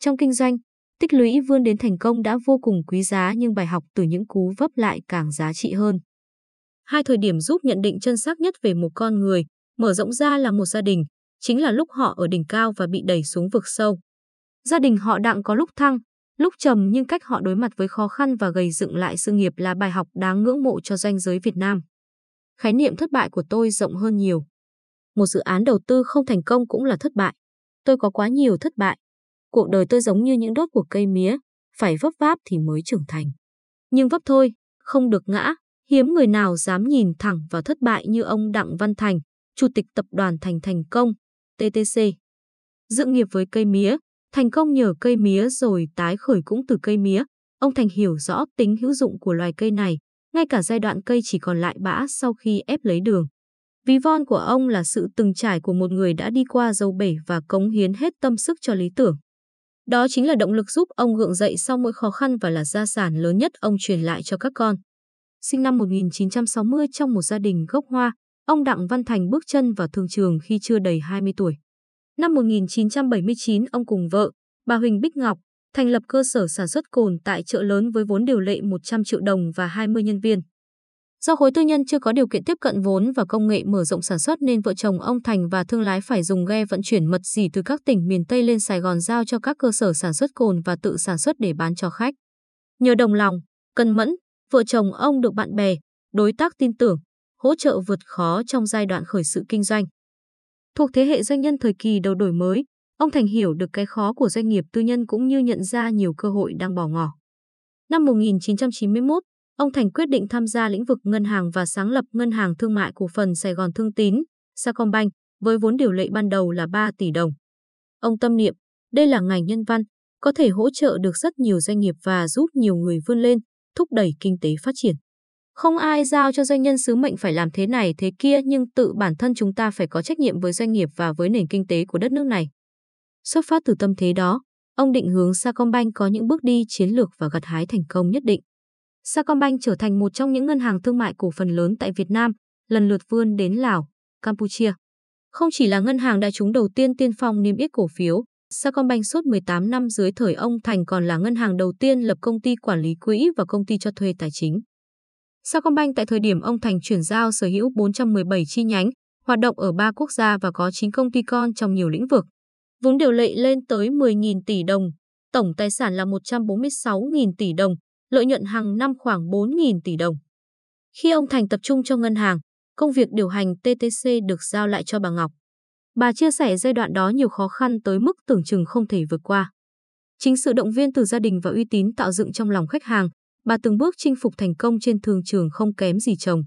Trong kinh doanh, tích lũy vươn đến thành công đã vô cùng quý giá nhưng bài học từ những cú vấp lại càng giá trị hơn. Hai thời điểm giúp nhận định chân xác nhất về một con người, mở rộng ra là một gia đình, chính là lúc họ ở đỉnh cao và bị đẩy xuống vực sâu. Gia đình họ đặng có lúc thăng, lúc trầm nhưng cách họ đối mặt với khó khăn và gầy dựng lại sự nghiệp là bài học đáng ngưỡng mộ cho doanh giới Việt Nam. Khái niệm thất bại của tôi rộng hơn nhiều. Một dự án đầu tư không thành công cũng là thất bại. Tôi có quá nhiều thất bại. Cuộc đời tôi giống như những đốt của cây mía, phải vấp váp thì mới trưởng thành. Nhưng vấp thôi, không được ngã, hiếm người nào dám nhìn thẳng vào thất bại như ông Đặng Văn Thành, Chủ tịch Tập đoàn Thành Thành Công, TTC. Dự nghiệp với cây mía, thành công nhờ cây mía rồi tái khởi cũng từ cây mía. Ông Thành hiểu rõ tính hữu dụng của loài cây này, ngay cả giai đoạn cây chỉ còn lại bã sau khi ép lấy đường. Ví von của ông là sự từng trải của một người đã đi qua dâu bể và cống hiến hết tâm sức cho lý tưởng. Đó chính là động lực giúp ông gượng dậy sau mỗi khó khăn và là gia sản lớn nhất ông truyền lại cho các con. Sinh năm 1960 trong một gia đình gốc Hoa, ông Đặng Văn Thành bước chân vào thương trường khi chưa đầy 20 tuổi. Năm 1979, ông cùng vợ, bà Huỳnh Bích Ngọc, thành lập cơ sở sản xuất cồn tại chợ lớn với vốn điều lệ 100 triệu đồng và 20 nhân viên. Do khối tư nhân chưa có điều kiện tiếp cận vốn và công nghệ mở rộng sản xuất nên vợ chồng ông Thành và thương lái phải dùng ghe vận chuyển mật dì từ các tỉnh miền Tây lên Sài Gòn giao cho các cơ sở sản xuất cồn và tự sản xuất để bán cho khách. Nhờ đồng lòng, cân mẫn, vợ chồng ông được bạn bè, đối tác tin tưởng, hỗ trợ vượt khó trong giai đoạn khởi sự kinh doanh. Thuộc thế hệ doanh nhân thời kỳ đầu đổi mới, ông Thành hiểu được cái khó của doanh nghiệp tư nhân cũng như nhận ra nhiều cơ hội đang bỏ ngỏ. Năm 1991, ông Thành quyết định tham gia lĩnh vực ngân hàng và sáng lập Ngân hàng Thương mại Cổ phần Sài Gòn Thương Tín, Sacombank, với vốn điều lệ ban đầu là 3 tỷ đồng. Ông tâm niệm, đây là ngành nhân văn, có thể hỗ trợ được rất nhiều doanh nghiệp và giúp nhiều người vươn lên, thúc đẩy kinh tế phát triển. Không ai giao cho doanh nhân sứ mệnh phải làm thế này thế kia nhưng tự bản thân chúng ta phải có trách nhiệm với doanh nghiệp và với nền kinh tế của đất nước này. Xuất phát từ tâm thế đó, ông định hướng Sacombank có những bước đi chiến lược và gặt hái thành công nhất định. Sacombank trở thành một trong những ngân hàng thương mại cổ phần lớn tại Việt Nam, lần lượt vươn đến Lào, Campuchia. Không chỉ là ngân hàng đại chúng đầu tiên tiên phong niêm yết cổ phiếu, Sacombank suốt 18 năm dưới thời ông Thành còn là ngân hàng đầu tiên lập công ty quản lý quỹ và công ty cho thuê tài chính. Sacombank tại thời điểm ông Thành chuyển giao sở hữu 417 chi nhánh, hoạt động ở 3 quốc gia và có 9 công ty con trong nhiều lĩnh vực. Vốn điều lệ lên tới 10.000 tỷ đồng, tổng tài sản là 146.000 tỷ đồng, lợi nhuận hàng năm khoảng 4.000 tỷ đồng. Khi ông Thành tập trung cho ngân hàng, công việc điều hành TTC được giao lại cho bà Ngọc. Bà chia sẻ giai đoạn đó nhiều khó khăn tới mức tưởng chừng không thể vượt qua. Chính sự động viên từ gia đình và uy tín tạo dựng trong lòng khách hàng, bà từng bước chinh phục thành công trên thương trường không kém gì chồng.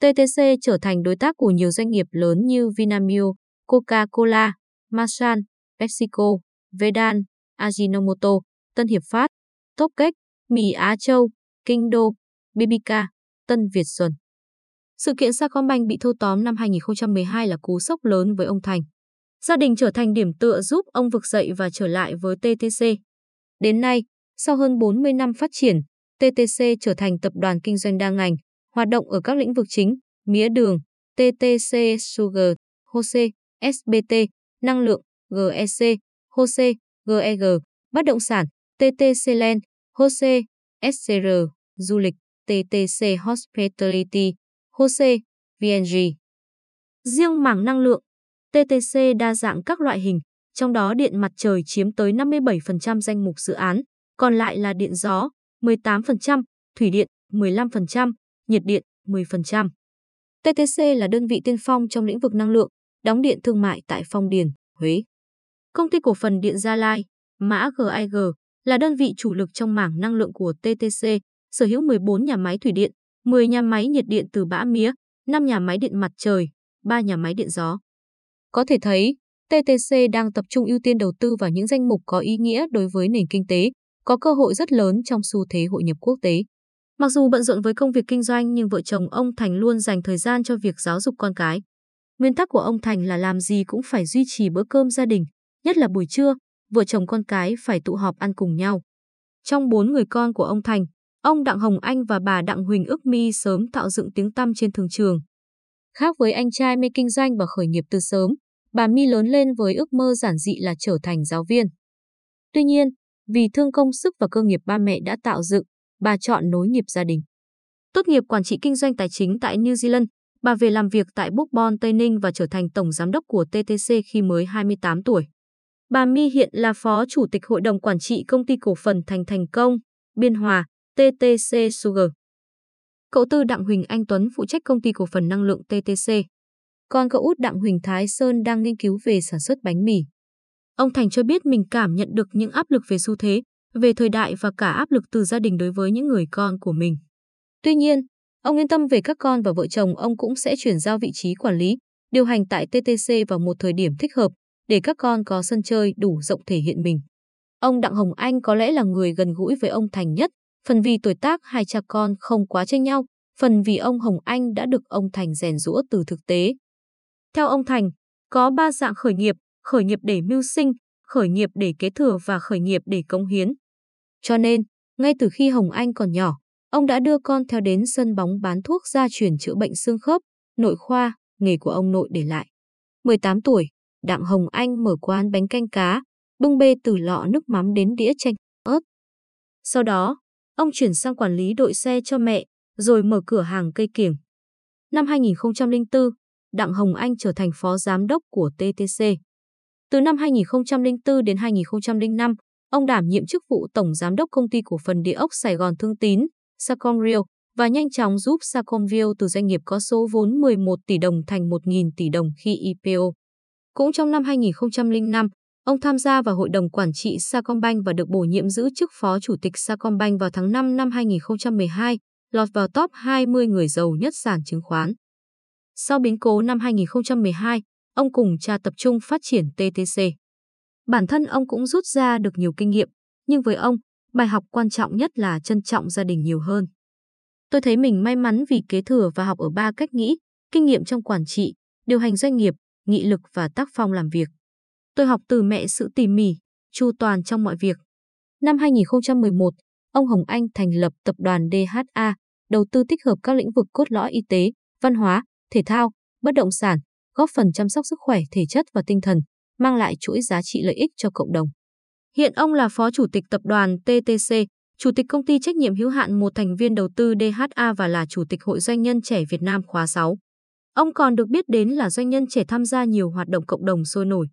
TTC trở thành đối tác của nhiều doanh nghiệp lớn như Vinamilk, Coca-Cola, Masan, PepsiCo, Vedan, Ajinomoto, Tân Hiệp Phát, Topkek, Mì Á Châu, Kinh Đô, Bibica, Tân Việt Xuân. Sự kiện Sacombank bị thâu tóm năm 2012 là cú sốc lớn với ông Thành. Gia đình trở thành điểm tựa giúp ông vực dậy và trở lại với TTC. Đến nay, sau hơn 40 năm phát triển, TTC trở thành tập đoàn kinh doanh đa ngành, hoạt động ở các lĩnh vực chính, mía đường, TTC Sugar, HOSE, SBT, năng lượng, GEC, HOSE, GEG, bất động sản, TTC Land, HOSE, SCR, du lịch, TTC Hospitality, HOSE, VNG. Riêng mảng năng lượng, TTC đa dạng các loại hình, trong đó điện mặt trời chiếm tới 57% danh mục dự án, còn lại là điện gió, 18%, thủy điện 15%, nhiệt điện 10%. TTC là đơn vị tiên phong trong lĩnh vực năng lượng, đóng điện thương mại tại Phong Điền, Huế. Công ty cổ phần điện Gia Lai, mã GIG, là đơn vị chủ lực trong mảng năng lượng của TTC, sở hữu 14 nhà máy thủy điện, 10 nhà máy nhiệt điện từ bã mía, 5 nhà máy điện mặt trời, 3 nhà máy điện gió. Có thể thấy, TTC đang tập trung ưu tiên đầu tư vào những danh mục có ý nghĩa đối với nền kinh tế, có cơ hội rất lớn trong xu thế hội nhập quốc tế. Mặc dù bận rộn với công việc kinh doanh nhưng vợ chồng ông Thành luôn dành thời gian cho việc giáo dục con cái. Nguyên tắc của ông Thành là làm gì cũng phải duy trì bữa cơm gia đình, nhất là buổi trưa, vợ chồng con cái phải tụ họp ăn cùng nhau. Trong bốn người con của ông Thành, ông Đặng Hồng Anh và bà Đặng Huỳnh ước mi sớm tạo dựng tiếng tăm trên thường trường. Khác với anh trai mê kinh doanh và khởi nghiệp từ sớm, bà Mi lớn lên với ước mơ giản dị là trở thành giáo viên. Tuy nhiên, vì thương công sức và cơ nghiệp ba mẹ đã tạo dựng, bà chọn nối nghiệp gia đình. Tốt nghiệp quản trị kinh doanh tài chính tại New Zealand, bà về làm việc tại Bookbon Tây Ninh và trở thành tổng giám đốc của TTC khi mới 28 tuổi. Bà My hiện là phó chủ tịch hội đồng quản trị công ty cổ phần Thành Thành Công, Biên Hòa, TTC Sugar. Cậu tư Đặng Huỳnh Anh Tuấn phụ trách công ty cổ phần năng lượng TTC. Còn cậu út Đặng Huỳnh Thái Sơn đang nghiên cứu về sản xuất bánh mì. Ông Thành cho biết mình cảm nhận được những áp lực về xu thế, về thời đại và cả áp lực từ gia đình đối với những người con của mình. Tuy nhiên, ông yên tâm về các con và vợ chồng ông cũng sẽ chuyển giao vị trí quản lý, điều hành tại TTC vào một thời điểm thích hợp để các con có sân chơi đủ rộng thể hiện mình. Ông Đặng Hồng Anh có lẽ là người gần gũi với ông Thành nhất, phần vì tuổi tác hai cha con không quá chênh nhau, phần vì ông Hồng Anh đã được ông Thành rèn rũa từ thực tế. Theo ông Thành, có ba dạng khởi nghiệp, khởi nghiệp để mưu sinh, khởi nghiệp để kế thừa và khởi nghiệp để cống hiến. Cho nên, ngay từ khi Hồng Anh còn nhỏ, ông đã đưa con theo đến sân bóng bán thuốc gia truyền chữa bệnh xương khớp, nội khoa, nghề của ông nội để lại. 18 tuổi, Đặng Hồng Anh mở quán bánh canh cá, bưng bê từ lọ nước mắm đến đĩa chanh, ớt. Sau đó, ông chuyển sang quản lý đội xe cho mẹ, rồi mở cửa hàng cây kiểng. Năm 2004, Đặng Hồng Anh trở thành phó giám đốc của TTC. Từ năm 2004 đến 2005, ông đảm nhiệm chức vụ tổng giám đốc công ty cổ phần địa ốc Sài Gòn Thương Tín, Sacomreal và nhanh chóng giúp Sacomreal từ doanh nghiệp có số vốn 11 tỷ đồng thành 1.000 tỷ đồng khi IPO. Cũng trong năm 2005, ông tham gia vào hội đồng quản trị Sacombank và được bổ nhiệm giữ chức phó chủ tịch Sacombank vào tháng 5 năm 2012, lọt vào top 20 người giàu nhất sàn chứng khoán. Sau biến cố năm 2012, ông cùng cha tập trung phát triển TTC. Bản thân ông cũng rút ra được nhiều kinh nghiệm, nhưng với ông, bài học quan trọng nhất là trân trọng gia đình nhiều hơn. Tôi thấy mình may mắn vì kế thừa và học ở ba cách nghĩ, kinh nghiệm trong quản trị, điều hành doanh nghiệp, nghị lực và tác phong làm việc. Tôi học từ mẹ sự tỉ mỉ, chu toàn trong mọi việc. Năm 2011, ông Hồng Anh thành lập tập đoàn DHA, đầu tư tích hợp các lĩnh vực cốt lõi y tế, văn hóa, thể thao, bất động sản, góp phần chăm sóc sức khỏe thể chất và tinh thần, mang lại chuỗi giá trị lợi ích cho cộng đồng. Hiện ông là Phó Chủ tịch Tập đoàn TTC, Chủ tịch Công ty Trách nhiệm hữu hạn một thành viên đầu tư DHA và là Chủ tịch Hội Doanh nhân trẻ Việt Nam khóa 6. Ông còn được biết đến là doanh nhân trẻ tham gia nhiều hoạt động cộng đồng sôi nổi.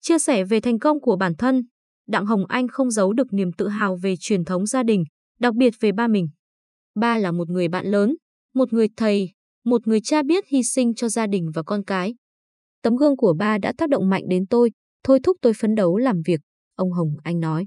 Chia sẻ về thành công của bản thân, Đặng Hồng Anh không giấu được niềm tự hào về truyền thống gia đình, đặc biệt về ba mình. Ba là một người bạn lớn, một người thầy, một người cha biết hy sinh cho gia đình và con cái. Tấm gương của ba đã tác động mạnh đến tôi, thôi thúc tôi phấn đấu làm việc, ông Hồng Anh nói.